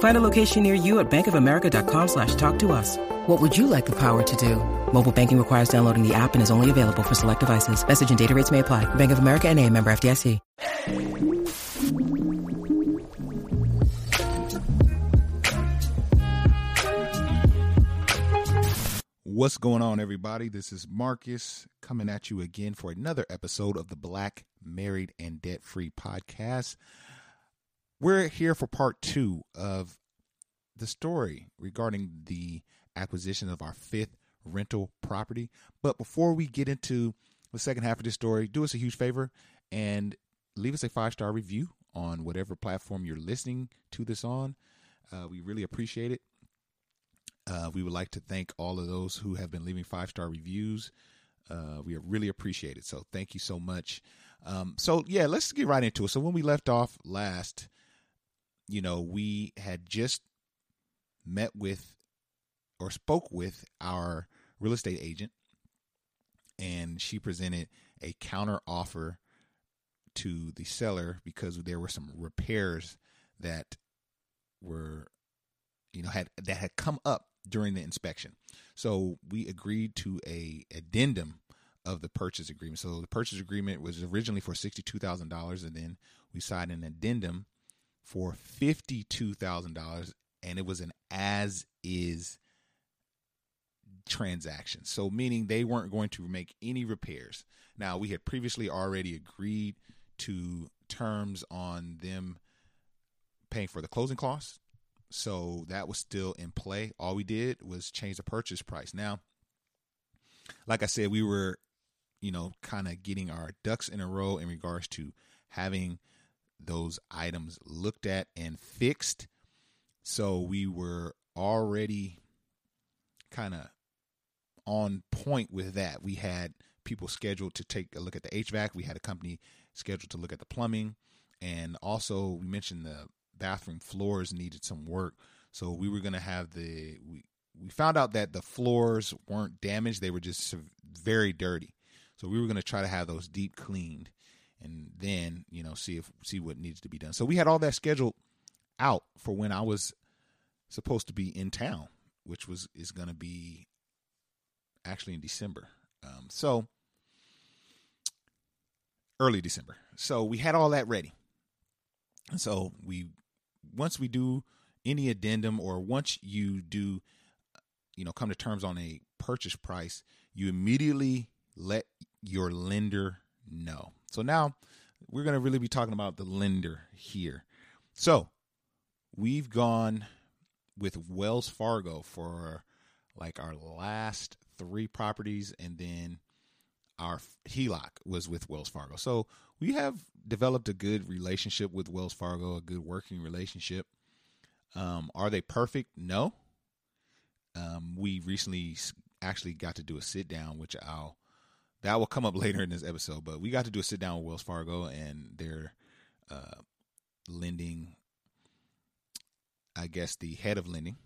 Find a location near you at bankofamerica.com slash talk to us. What would you like the power to do? Mobile banking requires downloading the app and is only available for select devices. Message and data rates may apply. Bank of America and a member FDIC. What's going on, everybody? This is Marcus coming at you again for another episode of the Black Married and Debt Free podcast. We're here for part two of the story regarding the acquisition of our fifth rental property. But before we get into the second half of this story, do us a huge favor and leave us a five star review on whatever platform you're listening to this on. Uh, we really appreciate it. Uh, we would like to thank all of those who have been leaving five star reviews. Uh, we really appreciate it. So thank you so much. Um, so yeah, let's get right into it. So when we left off last, you know, we had just met with or spoke with our real estate agent, and she presented a counter offer to the seller because there were some repairs that were you know had that had come up during the inspection. So we agreed to a addendum of the purchase agreement. So the purchase agreement was originally for $62,000 and then we signed an addendum for $52,000 and it was an as is transaction. So meaning they weren't going to make any repairs. Now we had previously already agreed to terms on them paying for the closing costs. So that was still in play. All we did was change the purchase price. Now, like I said, we were, you know, kind of getting our ducks in a row in regards to having those items looked at and fixed. So we were already kind of on point with that. We had people scheduled to take a look at the HVAC. We had a company scheduled to look at the plumbing. And also, we mentioned the bathroom floors needed some work. So we were going to have the, we, we found out that the floors weren't damaged, they were just very dirty. So we were going to try to have those deep cleaned and then, you know, see if, see what needs to be done. So we had all that scheduled out for when I was supposed to be in town, which was, is going to be actually in December. Um, so early December. So we had all that ready. And so we once we do any addendum or once you do you know come to terms on a purchase price, you immediately let your lender know. So now we're going to really be talking about the lender here. So we've gone with Wells Fargo for like our last three properties, and then our HELOC was with Wells Fargo. So we have developed a good relationship with Wells Fargo, a good working relationship. Um, are they perfect? No. Um, we recently actually got to do a sit down, which I'll that will come up later in this episode. But we got to do a sit down with Wells Fargo and their uh, lending, I guess the head of lending,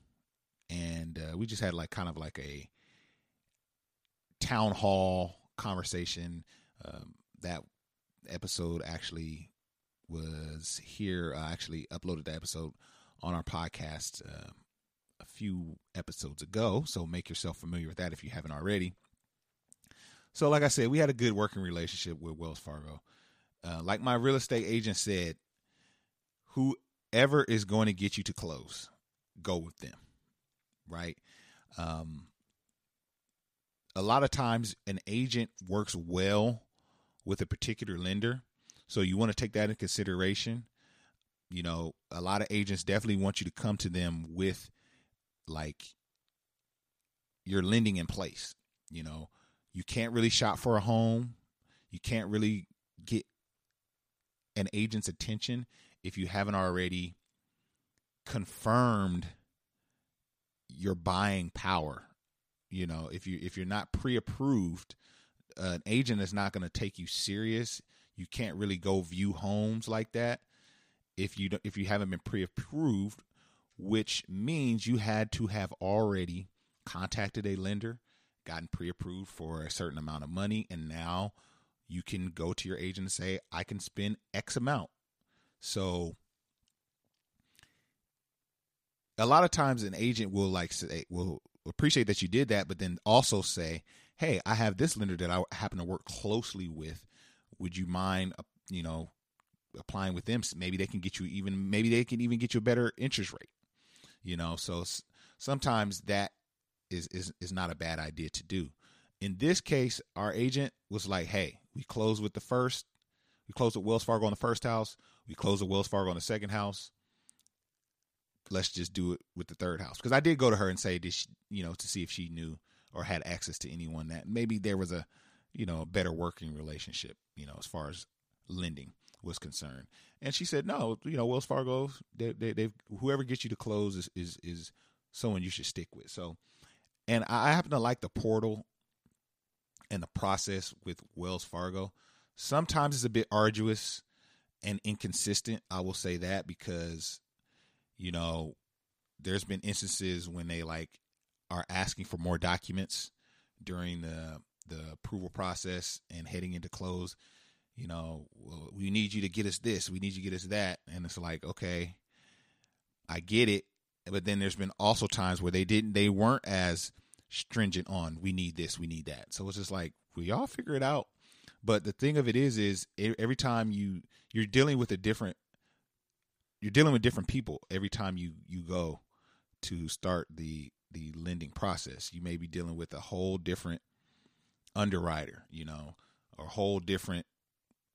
and uh, we just had like kind of like a town hall conversation. Um, that episode actually was here. I actually uploaded the episode on our podcast uh, a few episodes ago. So make yourself familiar with that if you haven't already. So, like I said, we had a good working relationship with Wells Fargo. Uh, like my real estate agent said, whoever is going to get you to close, go with them. Right. Um, a lot of times an agent works well with a particular lender. So you want to take that in consideration. You know, a lot of agents definitely want you to come to them with like your lending in place. You know, you can't really shop for a home. You can't really get an agent's attention if you haven't already confirmed your buying power. You know, if you if you're not pre-approved, an agent is not going to take you serious. You can't really go view homes like that if you if you haven't been pre-approved, which means you had to have already contacted a lender, gotten pre-approved for a certain amount of money, and now you can go to your agent and say, "I can spend X amount." So a lot of times an agent will like say will appreciate that you did that, but then also say, "Hey, I have this lender that I happen to work closely with. Would you mind, uh, you know, applying with them? Maybe they can get you even. Maybe they can even get you a better interest rate. You know, so sometimes that is is is not a bad idea to do. In this case, our agent was like, "Hey, we closed with the first. We closed with Wells Fargo on the first house. We closed with Wells Fargo on the second house." let's just do it with the third house because I did go to her and say, did she, you know, to see if she knew or had access to anyone that maybe there was a, you know, a better working relationship, you know, as far as lending was concerned. And she said, no, you know, Wells Fargo, they, they, they've whoever gets you to close is is is someone you should stick with. So, and I happen to like the portal and the process with Wells Fargo. Sometimes it's a bit arduous and inconsistent. I will say that because you know, there's been instances when they like are asking for more documents during the the approval process and heading into close. You know, well, we need you to get us this, we need you to get us that, and it's like, okay, I get it, but then there's been also times where they didn't, they weren't as stringent on we need this, we need that. So it's just like, we all figure it out. But the thing of it is, is every time you you're dealing with a different you're dealing with different people every time you you go to start the the lending process. You may be dealing with a whole different underwriter, you know, or a whole different,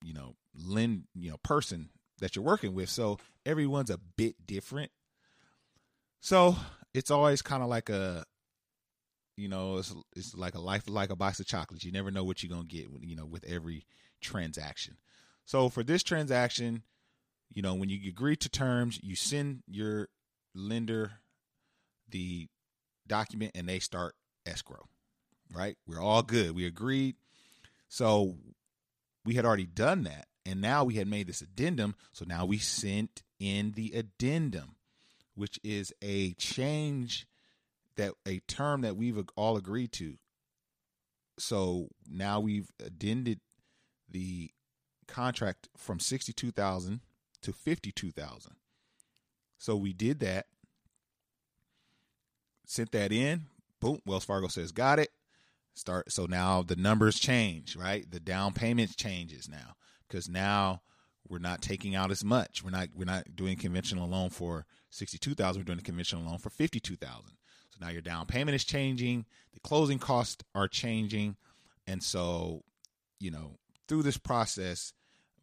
you know, lend, you know, person that you're working with. So everyone's a bit different. So it's always kind of like a, you know, it's it's like a life like a box of chocolates. You never know what you're gonna get, you know, with every transaction. So for this transaction, you know, when you agree to terms, you send your lender the document and they start escrow, right? We're all good. We agreed. So we had already done that. And now we had made this addendum. So now we sent in the addendum, which is a change that a term that we've all agreed to. So now we've addended the contract from 62,000 to 52,000. So we did that. Sent that in. Boom, Wells Fargo says got it. Start so now the numbers change, right? The down payment changes now because now we're not taking out as much. We're not we're not doing conventional loan for 62,000, we're doing a conventional loan for 52,000. So now your down payment is changing, the closing costs are changing, and so, you know, through this process,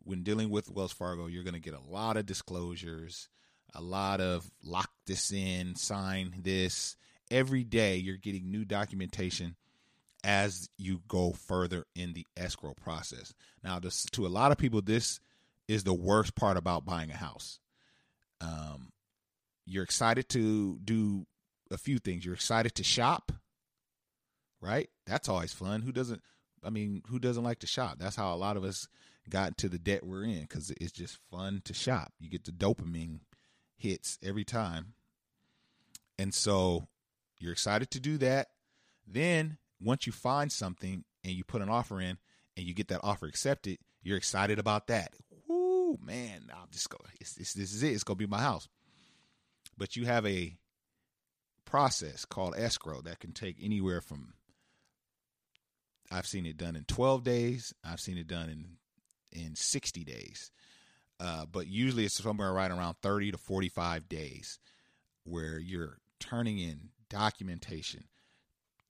when dealing with Wells Fargo, you're going to get a lot of disclosures, a lot of lock this in, sign this. Every day, you're getting new documentation as you go further in the escrow process. Now, this, to a lot of people, this is the worst part about buying a house. Um, you're excited to do a few things. You're excited to shop, right? That's always fun. Who doesn't? I mean, who doesn't like to shop? That's how a lot of us got to the debt we're in because it's just fun to shop. You get the dopamine hits every time. And so you're excited to do that. Then once you find something and you put an offer in and you get that offer accepted, you're excited about that. Woo, man, I'm just going. It's, it's, this is it. It's gonna be my house. But you have a process called escrow that can take anywhere from I've seen it done in 12 days. I've seen it done in in 60 days. Uh, but usually it's somewhere right around 30 to 45 days where you're turning in documentation,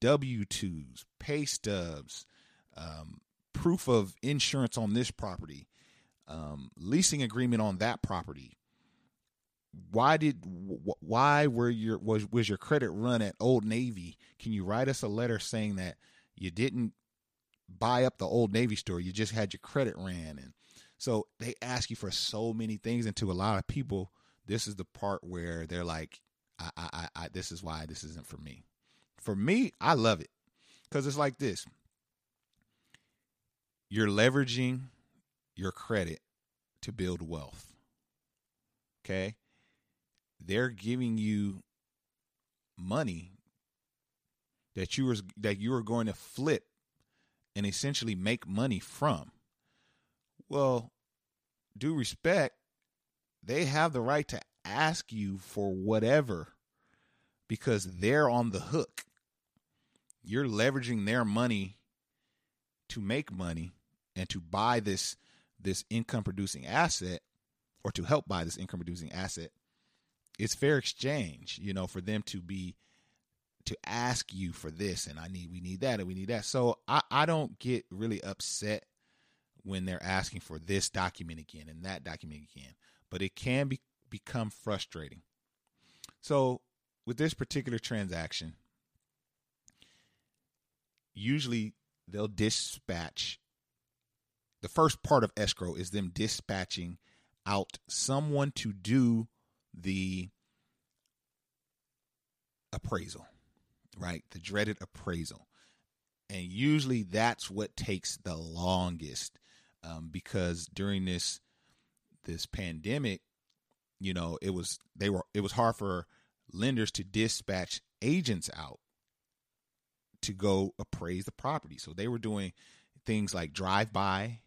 W 2s, pay stubs, um, proof of insurance on this property, um, leasing agreement on that property. Why did why were your was was your credit run at Old Navy? Can you write us a letter saying that you didn't buy up the Old Navy store, you just had your credit ran and so they ask you for so many things and to a lot of people this is the part where they're like I I I this is why this isn't for me. For me, I love it. Cuz it's like this. You're leveraging your credit to build wealth. Okay? They're giving you money that you were that you are going to flip and essentially make money from. Well, due respect, they have the right to ask you for whatever because they're on the hook. You're leveraging their money to make money and to buy this this income producing asset or to help buy this income producing asset it's fair exchange you know for them to be to ask you for this and i need we need that and we need that. So i i don't get really upset when they're asking for this document again and that document again but it can be become frustrating. So with this particular transaction usually they'll dispatch the first part of escrow is them dispatching out someone to do the appraisal, right? The dreaded appraisal. And usually that's what takes the longest um, because during this this pandemic, you know, it was they were it was hard for lenders to dispatch agents out to go appraise the property. So they were doing things like drive by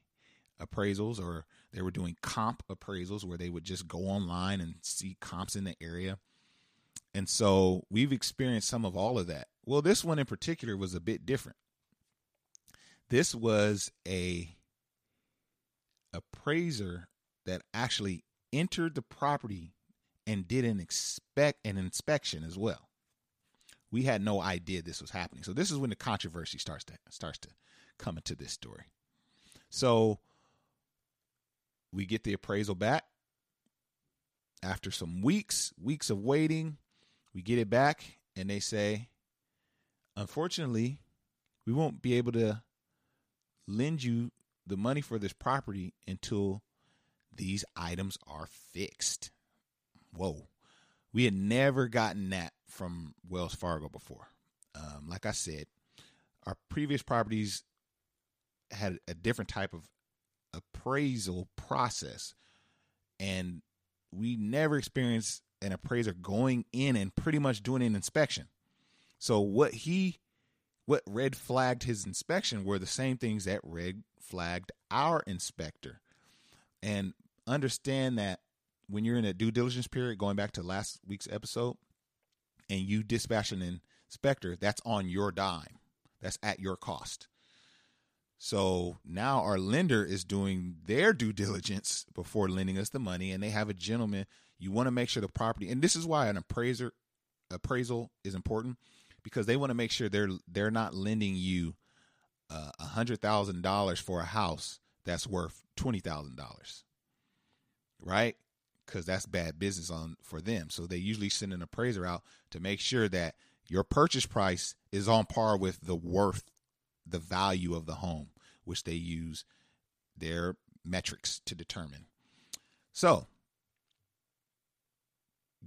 appraisals or they were doing comp appraisals where they would just go online and see comps in the area. And so we've experienced some of all of that. Well, this one in particular was a bit different. This was a appraiser that actually entered the property and did an expect an inspection as well. We had no idea this was happening. So this is when the controversy starts to starts to come into this story. So we get the appraisal back. After some weeks, weeks of waiting, we get it back and they say, unfortunately, we won't be able to lend you the money for this property until these items are fixed. Whoa. We had never gotten that from Wells Fargo before. Um, like I said, our previous properties had a different type of appraisal process. And we never experienced an appraiser going in and pretty much doing an inspection. So what he what red flagged his inspection were the same things that red flagged our inspector. And understand that when you're in a due diligence period, going back to last week's episode, and you dispatch an inspector, that's on your dime. That's at your cost. So now our lender is doing their due diligence before lending us the money, and they have a gentleman. You want to make sure the property, and this is why an appraiser appraisal is important because they want to make sure they're they're not lending you uh, a hundred thousand dollars for a house that's worth twenty thousand dollars, right? Because that's bad business on for them. So they usually send an appraiser out to make sure that your purchase price is on par with the worth the value of the home, which they use their metrics to determine. So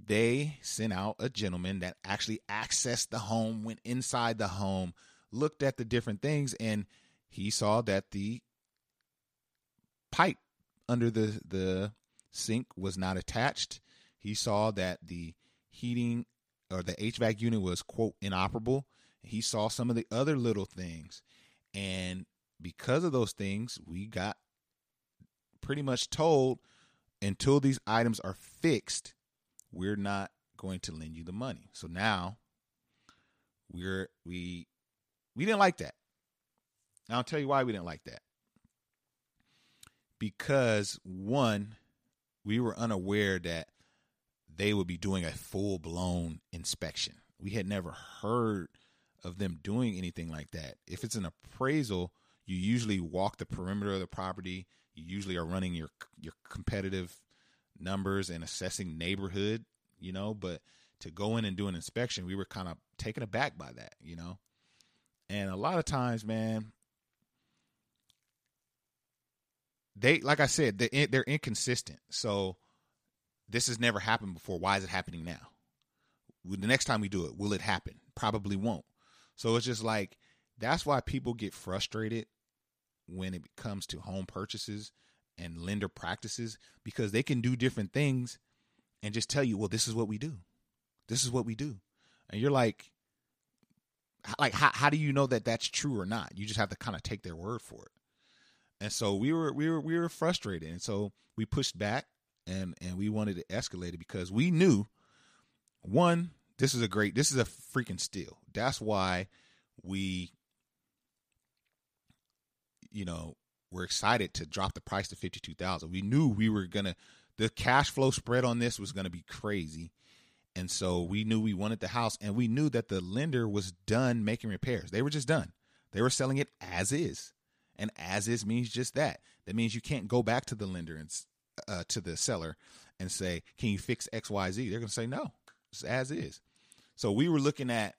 they sent out a gentleman that actually accessed the home, went inside the home, looked at the different things, and he saw that the pipe under the the sink was not attached. He saw that the heating or the HVAC unit was quote inoperable. He saw some of the other little things. And because of those things, we got pretty much told until these items are fixed, we're not going to lend you the money. So now we're we we didn't like that. And I'll tell you why we didn't like that. Because one, we were unaware that they would be doing a full blown inspection. We had never heard of them doing anything like that. If it's an appraisal, you usually walk the perimeter of the property, you usually are running your your competitive numbers and assessing neighborhood, you know, but to go in and do an inspection, we were kind of taken aback by that, you know. And a lot of times, man, they like I said, they eh, they're inconsistent. So this has never happened before. Why is it happening now? The next time we do it, will it happen? Probably won't. So it's just like that's why people get frustrated when it comes to home purchases and lender practices because they can do different things and just tell you, well, this is what we do. This is what we do. And you're like, like how, how do you know that that's true or not? You just have to kind of take their word for it. And so we were we were we were frustrated, and so we pushed back, and and we wanted to escalate it because we knew, one, this is a great, this is a freaking steal. That's why we, you know, we're excited to drop the price to fifty two thousand. We knew we were gonna, the cash flow spread on this was gonna be crazy, and so we knew we wanted the house, and we knew that the lender was done making repairs. They were just done. They were selling it as is, and as is means just that. That means you can't go back to the lender and uh, to the seller and say, "Can you fix X, Y, Z?" They're gonna say no, as is. So we were looking at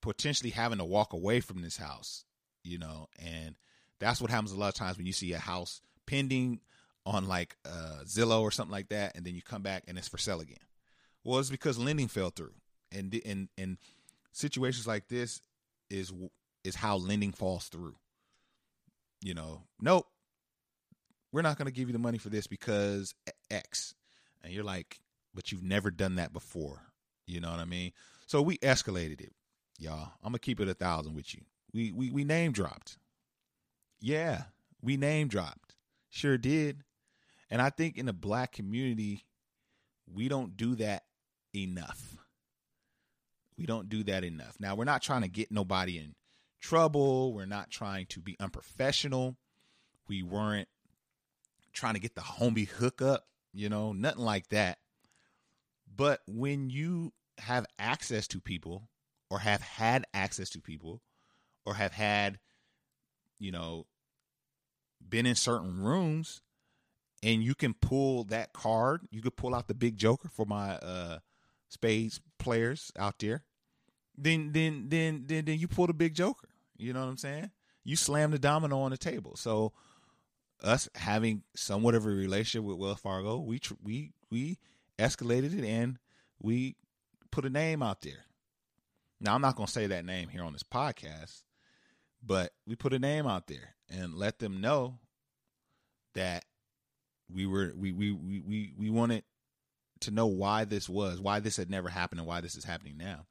potentially having to walk away from this house, you know, and that's what happens a lot of times when you see a house pending on like uh, Zillow or something like that, and then you come back and it's for sale again. Well, it's because lending fell through, and and and situations like this is is how lending falls through. You know, nope, we're not going to give you the money for this because X, and you're like, but you've never done that before. You know what I mean? So we escalated it, y'all. I'm gonna keep it a thousand with you. We we we name dropped. Yeah, we name dropped. Sure did. And I think in the black community, we don't do that enough. We don't do that enough. Now, we're not trying to get nobody in trouble. We're not trying to be unprofessional. We weren't trying to get the homie hookup, you know, nothing like that. But when you have access to people or have had access to people or have had, you know, been in certain rooms and you can pull that card, you could pull out the big joker for my uh spades players out there, then then then then then you pull the big joker. You know what I'm saying? You slam the domino on the table. So us having somewhat of a relationship with Wells Fargo, we tr- we we escalated it and we put a name out there. Now I'm not going to say that name here on this podcast, but we put a name out there and let them know that we were we we we we, wanted to know why this was, why this had never happened, and why this is happening now.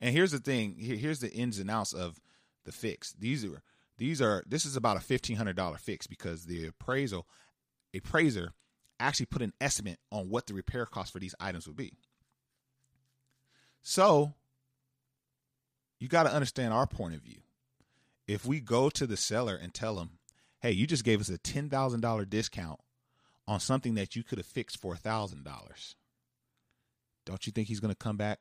And here's the thing: here's the ins and outs of the fix. These are these are this is about a fifteen hundred dollar fix because the appraisal appraiser actually put an estimate on what the repair cost for these items would be. So you got to understand our point of view. If we go to the seller and tell them, "Hey, you just gave us a ten thousand dollar discount on something that you could have fixed for a thousand dollars," don't you think he's going to come back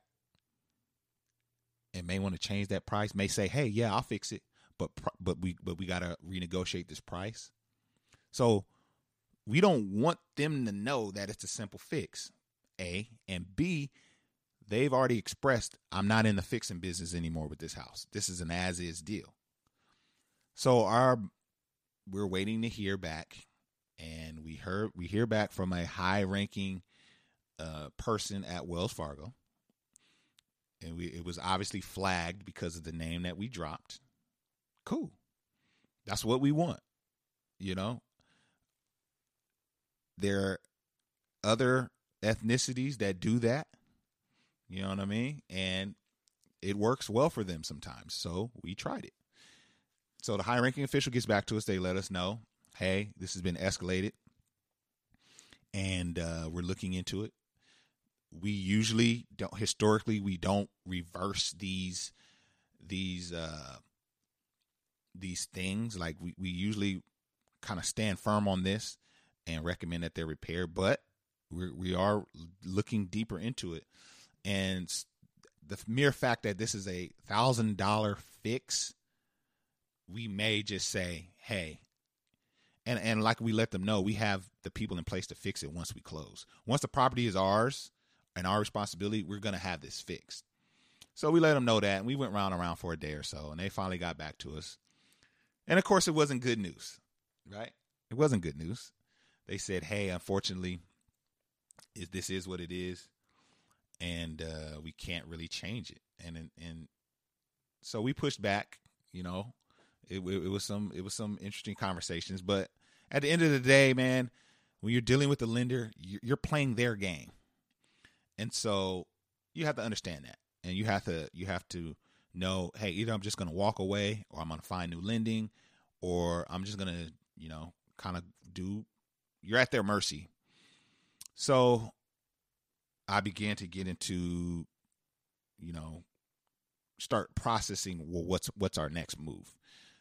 and may want to change that price? May say, "Hey, yeah, I'll fix it," but but we but we got to renegotiate this price. So we don't want them to know that it's a simple fix. A and B, they've already expressed I'm not in the fixing business anymore with this house. This is an as is deal. So our we're waiting to hear back and we heard we hear back from a high ranking uh, person at Wells Fargo. And we it was obviously flagged because of the name that we dropped. Cool. That's what we want. You know? There are other ethnicities that do that you know what I mean? And it works well for them sometimes. So we tried it. So the high ranking official gets back to us. They let us know, hey, this has been escalated and uh, we're looking into it. We usually don't historically we don't reverse these these uh these things. Like we, we usually kind of stand firm on this and recommend that they're repaired, but we we are looking deeper into it and the mere fact that this is a thousand dollar fix, we may just say, hey, and and like we let them know, we have the people in place to fix it once we close. Once the property is ours and our responsibility, we're gonna have this fixed. So we let them know that, and we went round and around for a day or so, and they finally got back to us. And of course, it wasn't good news, right? It wasn't good news. They said, "Hey, unfortunately, is this is what it is, and uh, we can't really change it." And and, and so we pushed back. You know, it, it, it was some it was some interesting conversations, but at the end of the day, man, when you're dealing with the lender, you're playing their game, and so you have to understand that, and you have to you have to know, hey, either I'm just going to walk away, or I'm going to find new lending, or I'm just going to you know kind of do. You're at their mercy. So I began to get into, you know, start processing well what's what's our next move.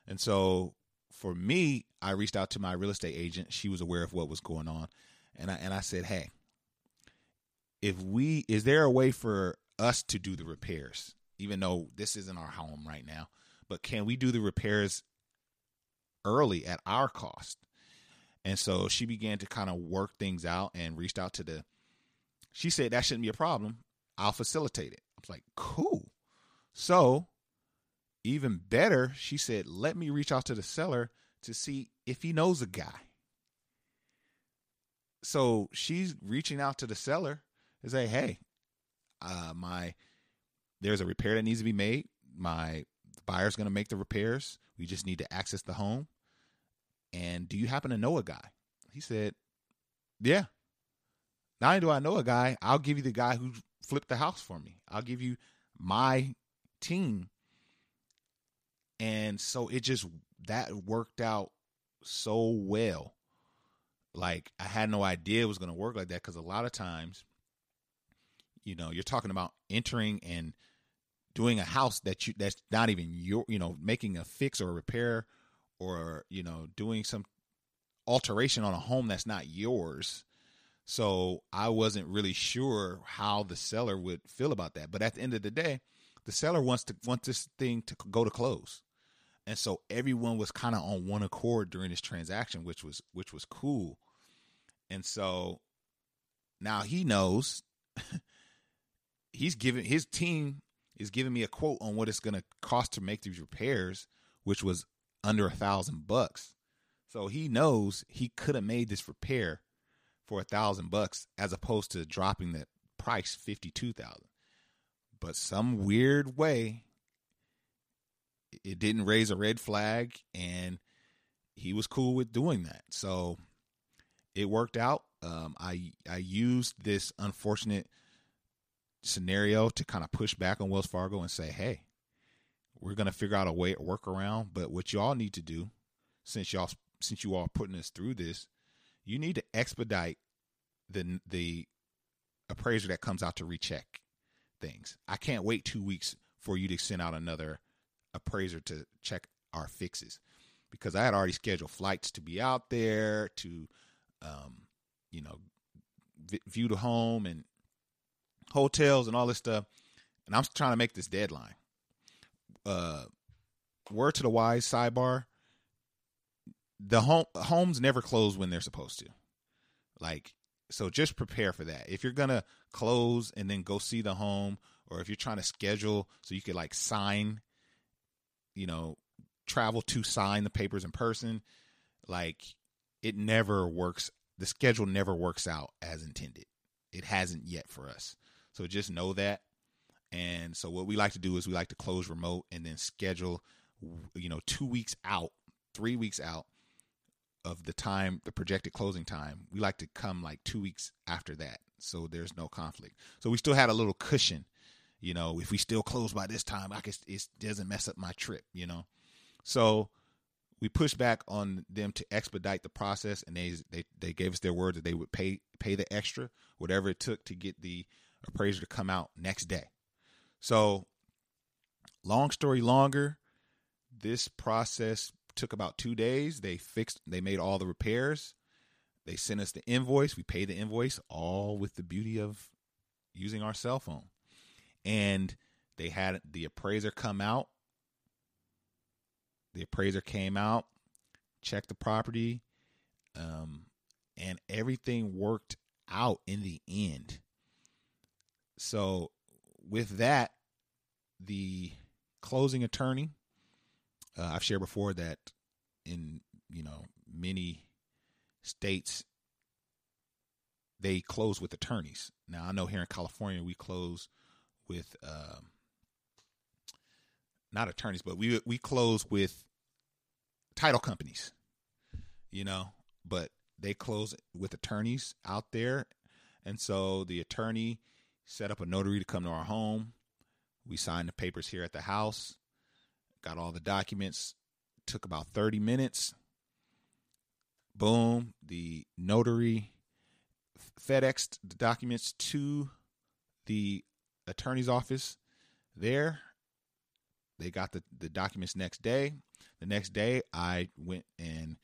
And so for me i reached out to my real estate agent. She was aware of what was going on. And i and i said hey if we is there a way for us to do the repairs? Even though this isn't our home right now but can we do the repairs early at our cost and so she began to kind of work things out and reached out to the she said that shouldn't be a problem i'll facilitate it i was like cool so, even better, she said, let me reach out to the seller to see if he knows a guy. So she's reaching out to the seller to say, hey, uh, my there's a repair that needs to be made. My buyer's going to make the repairs. We just need to access the home. And do you happen to know a guy? He said, yeah. Not only do I know a guy, I'll give you the guy who flipped the house for me. I'll give you my team. And so it just that worked out so well. Like I had no idea it was going to work like that because a lot of times, you know, you're talking about entering and doing a house that you that's not even your, you know, making a fix or a repair or you know doing some alteration on a home that's not yours. So I wasn't really sure how the seller would feel about that. But at the end of the day, the seller wants to want this thing to go to close and so everyone was kind of on one accord during this transaction which was which was cool and so now he knows he's giving his team is giving me a quote on what it's going to cost to make these repairs which was under a thousand bucks. So he knows he could have made this repair for a thousand bucks as opposed to dropping the price 52000 but some weird way it didn't raise a red flag and he was cool with doing that. So it worked out. Um, i i used this unfortunate scenario to kind of push back on wells fargo and say hey we're going to figure out a way to work around but what y'all need to do since y'all since you all are putting us through this you need to expedite the the appraiser that comes out to recheck things. I can't wait two weeks for you to send out another appraiser to check our fixes because I had already scheduled flights to be out there to, um, you know, v- view the home and hotels and all this stuff. And I'm trying to make this deadline. Uh, word to the wise sidebar. The home homes never close when they're supposed to. Like so just prepare for that. If you're gonna close and then go see the home, or if you're trying to schedule so you could like sign, you know, travel to sign the papers in person, like it never works. The schedule never works out as intended. It hasn't yet for us. So just know that. And so what we like to do is we like to close remote and then schedule, you know, two weeks out, three weeks out of the time, the projected closing time, we like to come like two weeks after that. So there's no conflict. So we still had a little cushion, you know, if we still close by this time, I guess it doesn't mess up my trip, you know? So we pushed back on them to expedite the process and they, they, they gave us their word that they would pay, pay the extra, whatever it took to get the appraiser to come out next day. So long story longer, this process took about two days. They fixed, they made all the repairs. They sent us the invoice. We paid the invoice, all with the beauty of using our cell phone. And they had the appraiser come out. The appraiser came out, checked the property. Um, and everything worked out in the end. So, with that, the closing attorney, uh, I've shared before that in you know many states they close with attorneys. Now I know here in California we close with um, not attorneys, but we we close with title companies. You know, but they close with attorneys out there, and so the attorney set up a notary to come to our home. We signed the papers here at the house, got all the documents. Took about thirty minutes. Boom, the notary FedExed the documents to the attorney's office there. They got the, the documents next day. The next day, I went and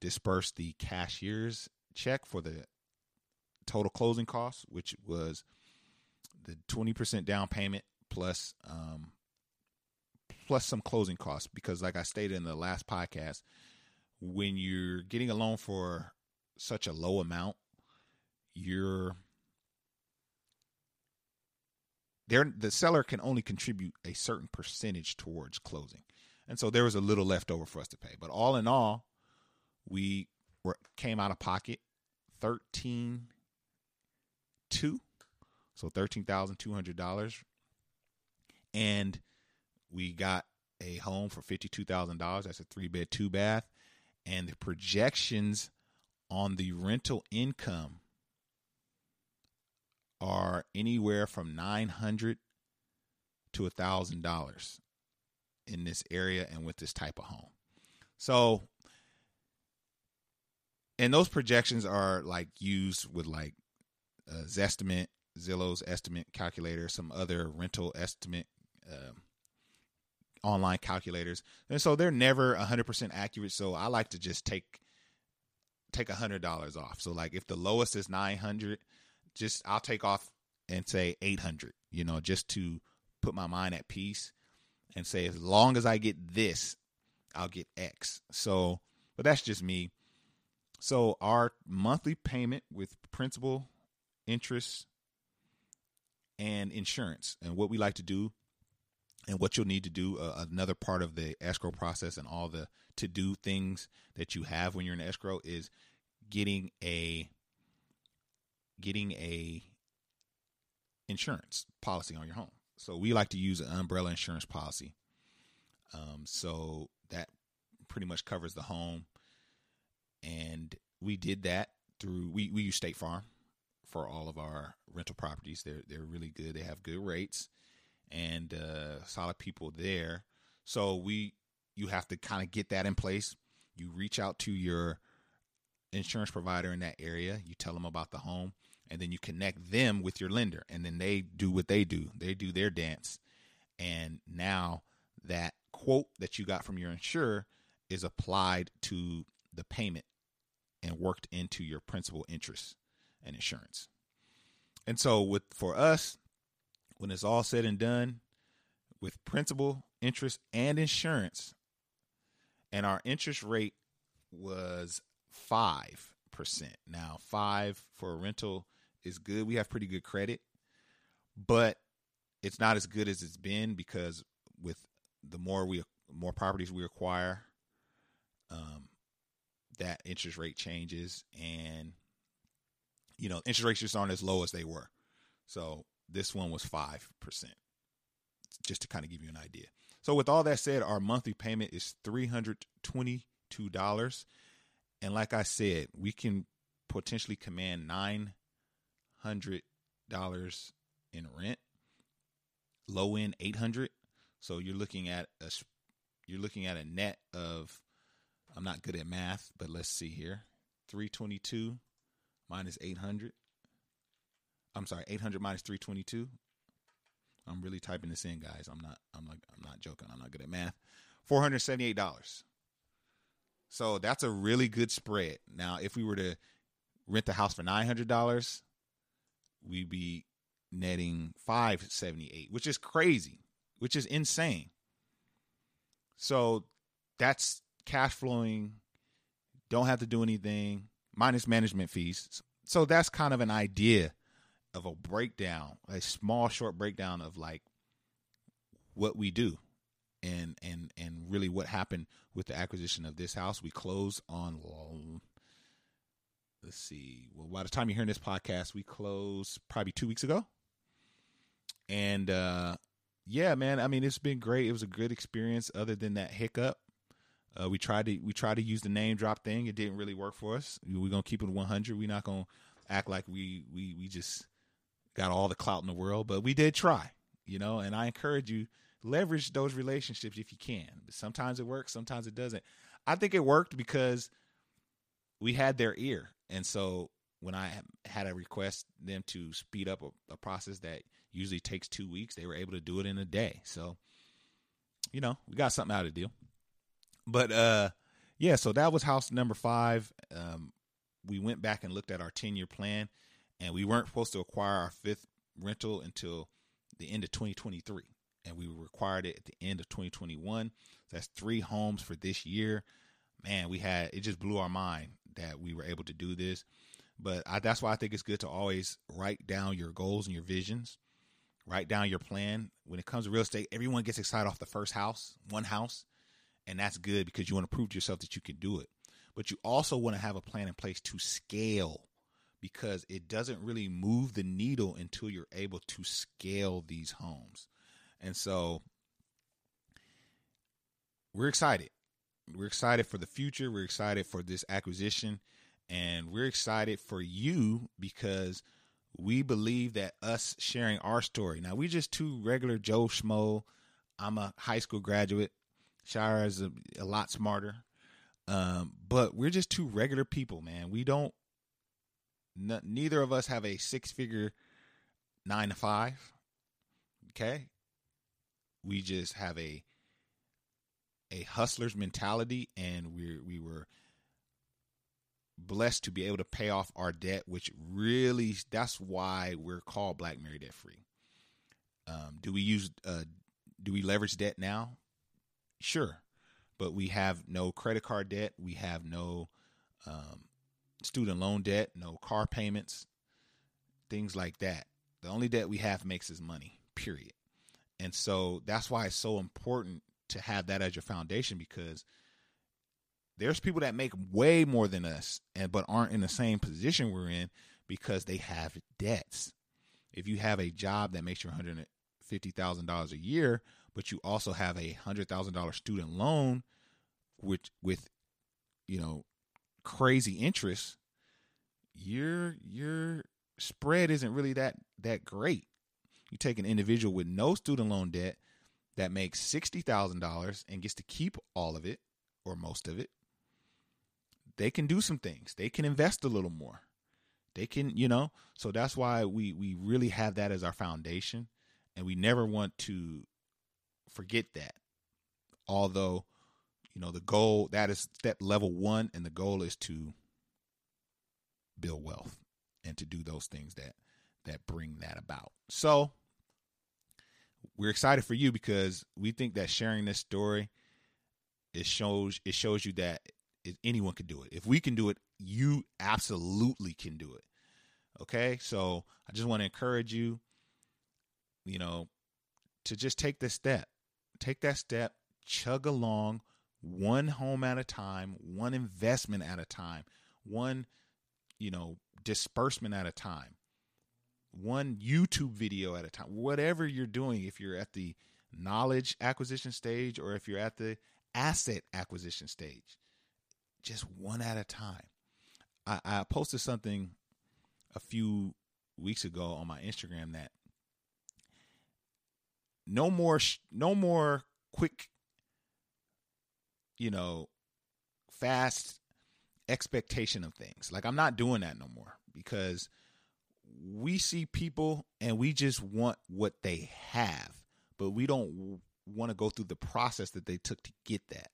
dispersed the cashier's check for the total closing costs, which was the 20% down payment plus um, plus some closing costs. Because, like I stated in the last podcast, when you're getting a loan for such a low amount, you're there the seller can only contribute a certain percentage towards closing. And so there was a little left over for us to pay. But all in all, we were came out of pocket 13 2 so $13,200 and we got a home for $52,000 that's a 3 bed 2 bath and the projections on the rental income are anywhere from 900 to a thousand dollars in this area and with this type of home. So, and those projections are like used with like uh, Zestimate, Zillow's estimate calculator, some other rental estimate uh, online calculators, and so they're never hundred percent accurate. So I like to just take take a hundred dollars off. So like if the lowest is nine hundred, just I'll take off and say eight hundred. You know, just to put my mind at peace and say as long as I get this, I'll get X. So, but that's just me. So our monthly payment with principal, interest, and insurance, and what we like to do, and what you'll need to do, uh, another part of the escrow process and all the to do things that you have when you're in escrow is getting a getting a insurance policy on your home. So we like to use an umbrella insurance policy. Um, so that pretty much covers the home, and we did that through we we use State Farm for all of our rental properties. They're they're really good. They have good rates and uh, solid people there. So we you have to kind of get that in place. You reach out to your insurance provider in that area. You tell them about the home and then you connect them with your lender and then they do what they do they do their dance and now that quote that you got from your insurer is applied to the payment and worked into your principal interest and insurance and so with for us when it's all said and done with principal interest and insurance and our interest rate was 5% now 5 for a rental is good. We have pretty good credit, but it's not as good as it's been because with the more we more properties we acquire, um, that interest rate changes, and you know interest rates just aren't as low as they were. So this one was five percent, just to kind of give you an idea. So with all that said, our monthly payment is three hundred twenty-two dollars, and like I said, we can potentially command nine hundred dollars in rent. Low end eight hundred. So you're looking at a you're looking at a net of I'm not good at math, but let's see here. 322 minus 800. I'm sorry, 800 minus 322. I'm really typing this in, guys. I'm not I'm not I'm not joking. I'm not good at math. $478. So that's a really good spread. Now, if we were to rent the house for $900, we'd be netting 578, which is crazy, which is insane. So that's cash flowing, don't have to do anything, minus management fees. So that's kind of an idea of a breakdown, a small short breakdown of like what we do and and and really what happened with the acquisition of this house. We closed on let's see. Well, by the time you're hearing this podcast, we closed probably two weeks ago. And uh yeah, man, I mean it's been great. It was a good experience other than that hiccup. Uh, we tried to we tried to use the name drop thing. It didn't really work for us. We're gonna keep it 100. We're not gonna act like we we we just got all the clout in the world, but we did try, you know. And I encourage you leverage those relationships if you can. Sometimes it works, sometimes it doesn't. I think it worked because we had their ear, and so when I had a request them to speed up a, a process that usually takes two weeks, they were able to do it in a day. So, you know, we got something out of the deal. But uh, yeah, so that was house number five. Um, we went back and looked at our ten year plan, and we weren't supposed to acquire our fifth rental until the end of 2023 and we required it at the end of 2021. So that's three homes for this year. Man, we had it just blew our mind that we were able to do this. But I, that's why I think it's good to always write down your goals and your visions. Write down your plan. When it comes to real estate, everyone gets excited off the first house, one house, and that's good because you want to prove to yourself that you can do it. But you also want to have a plan in place to scale because it doesn't really move the needle until you're able to scale these homes. And so we're excited. We're excited for the future. We're excited for this acquisition. And we're excited for you because we believe that us sharing our story. Now, we just two regular Joe Schmo. I'm a high school graduate. Shira is a, a lot smarter. Um, but we're just two regular people, man. We don't, n- neither of us have a six figure nine to five. Okay we just have a a hustler's mentality and we we were blessed to be able to pay off our debt which really that's why we're called Black Married Debt Free um, do we use uh, do we leverage debt now sure but we have no credit card debt we have no um, student loan debt no car payments things like that the only debt we have makes is money period and so that's why it's so important to have that as your foundation because there's people that make way more than us and but aren't in the same position we're in because they have debts. If you have a job that makes you $150,000 a year, but you also have a $100,000 student loan which with you know crazy interest, your your spread isn't really that that great. You take an individual with no student loan debt that makes $60,000 and gets to keep all of it or most of it. They can do some things. They can invest a little more. They can, you know, so that's why we we really have that as our foundation and we never want to forget that. Although, you know, the goal that is step level 1 and the goal is to build wealth and to do those things that that bring that about. So, we're excited for you because we think that sharing this story it shows it shows you that anyone can do it. If we can do it, you absolutely can do it. Okay? So, I just want to encourage you you know to just take this step. Take that step, chug along one home at a time, one investment at a time, one you know disbursement at a time one YouTube video at a time, whatever you're doing, if you're at the knowledge acquisition stage or if you're at the asset acquisition stage, just one at a time. I, I posted something a few weeks ago on my Instagram that no more, no more quick, you know, fast expectation of things. Like I'm not doing that no more because we see people and we just want what they have, but we don't want to go through the process that they took to get that.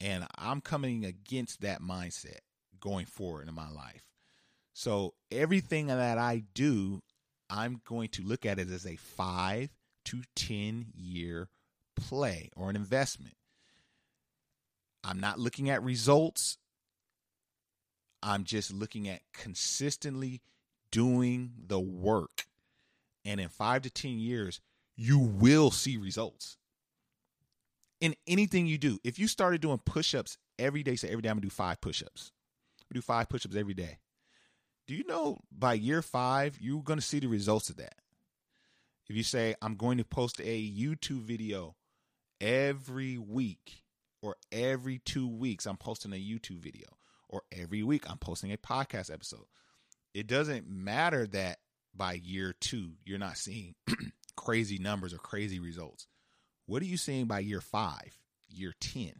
And I'm coming against that mindset going forward in my life. So everything that I do, I'm going to look at it as a five to 10 year play or an investment. I'm not looking at results. I'm just looking at consistently doing the work. And in five to 10 years, you will see results in anything you do. If you started doing push ups every day, say every day I'm gonna do five push ups, do five push ups every day. Do you know by year five, you're gonna see the results of that? If you say, I'm going to post a YouTube video every week or every two weeks, I'm posting a YouTube video or every week I'm posting a podcast episode. It doesn't matter that by year two, you're not seeing crazy numbers or crazy results. What are you seeing by year five, year 10?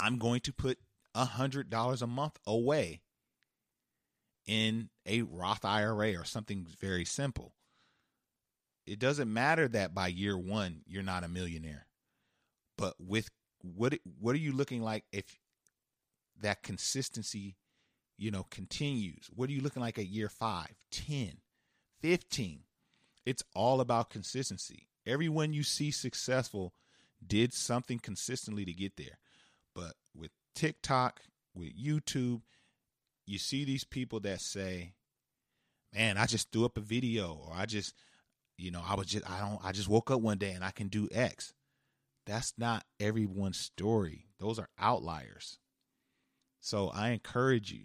I'm going to put a $100 a month away in a Roth IRA or something very simple. It doesn't matter that by year one you're not a millionaire, but with what what are you looking like if that consistency, you know, continues? What are you looking like at year 5, 10, 15? It's all about consistency. Everyone you see successful did something consistently to get there. But with TikTok, with YouTube, you see these people that say, "Man, I just threw up a video or I just, you know, I was just I don't I just woke up one day and I can do X." That's not everyone's story. Those are outliers. So I encourage you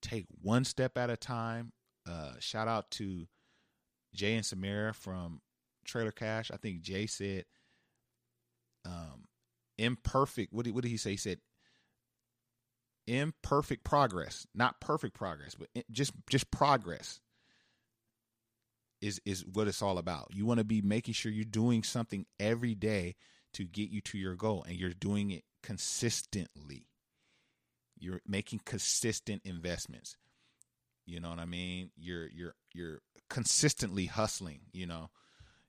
take one step at a time. Uh, shout out to Jay and samira from Trailer Cash. I think Jay said um, imperfect. What did, what did he say? He said imperfect progress, not perfect progress, but just just progress is is what it's all about. You want to be making sure you're doing something every day to get you to your goal and you're doing it consistently. You're making consistent investments. You know what I mean? You're you're you're consistently hustling, you know.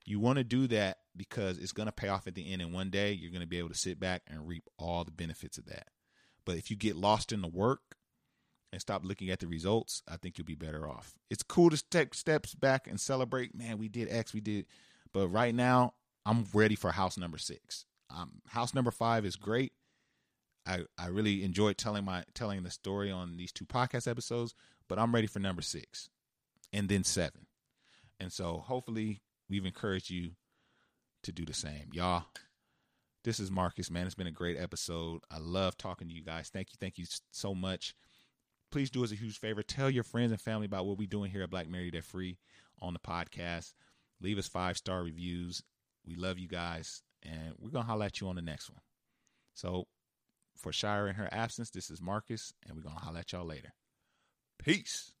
You want to do that because it's going to pay off at the end and one day you're going to be able to sit back and reap all the benefits of that. But if you get lost in the work and stop looking at the results, I think you'll be better off. It's cool to take steps back and celebrate, man, we did X, we did. But right now, I'm ready for house number 6. Um, house number 5 is great. I, I really enjoyed telling my telling the story on these two podcast episodes, but I'm ready for number six and then seven. And so hopefully we've encouraged you to do the same. Y'all, this is Marcus, man. It's been a great episode. I love talking to you guys. Thank you. Thank you so much. Please do us a huge favor. Tell your friends and family about what we're doing here at Black Married Debt Free on the podcast. Leave us five star reviews. We love you guys, and we're to holler at you on the next one. So for Shira in her absence, this is Marcus, and we're to holler at y'all later. Peace.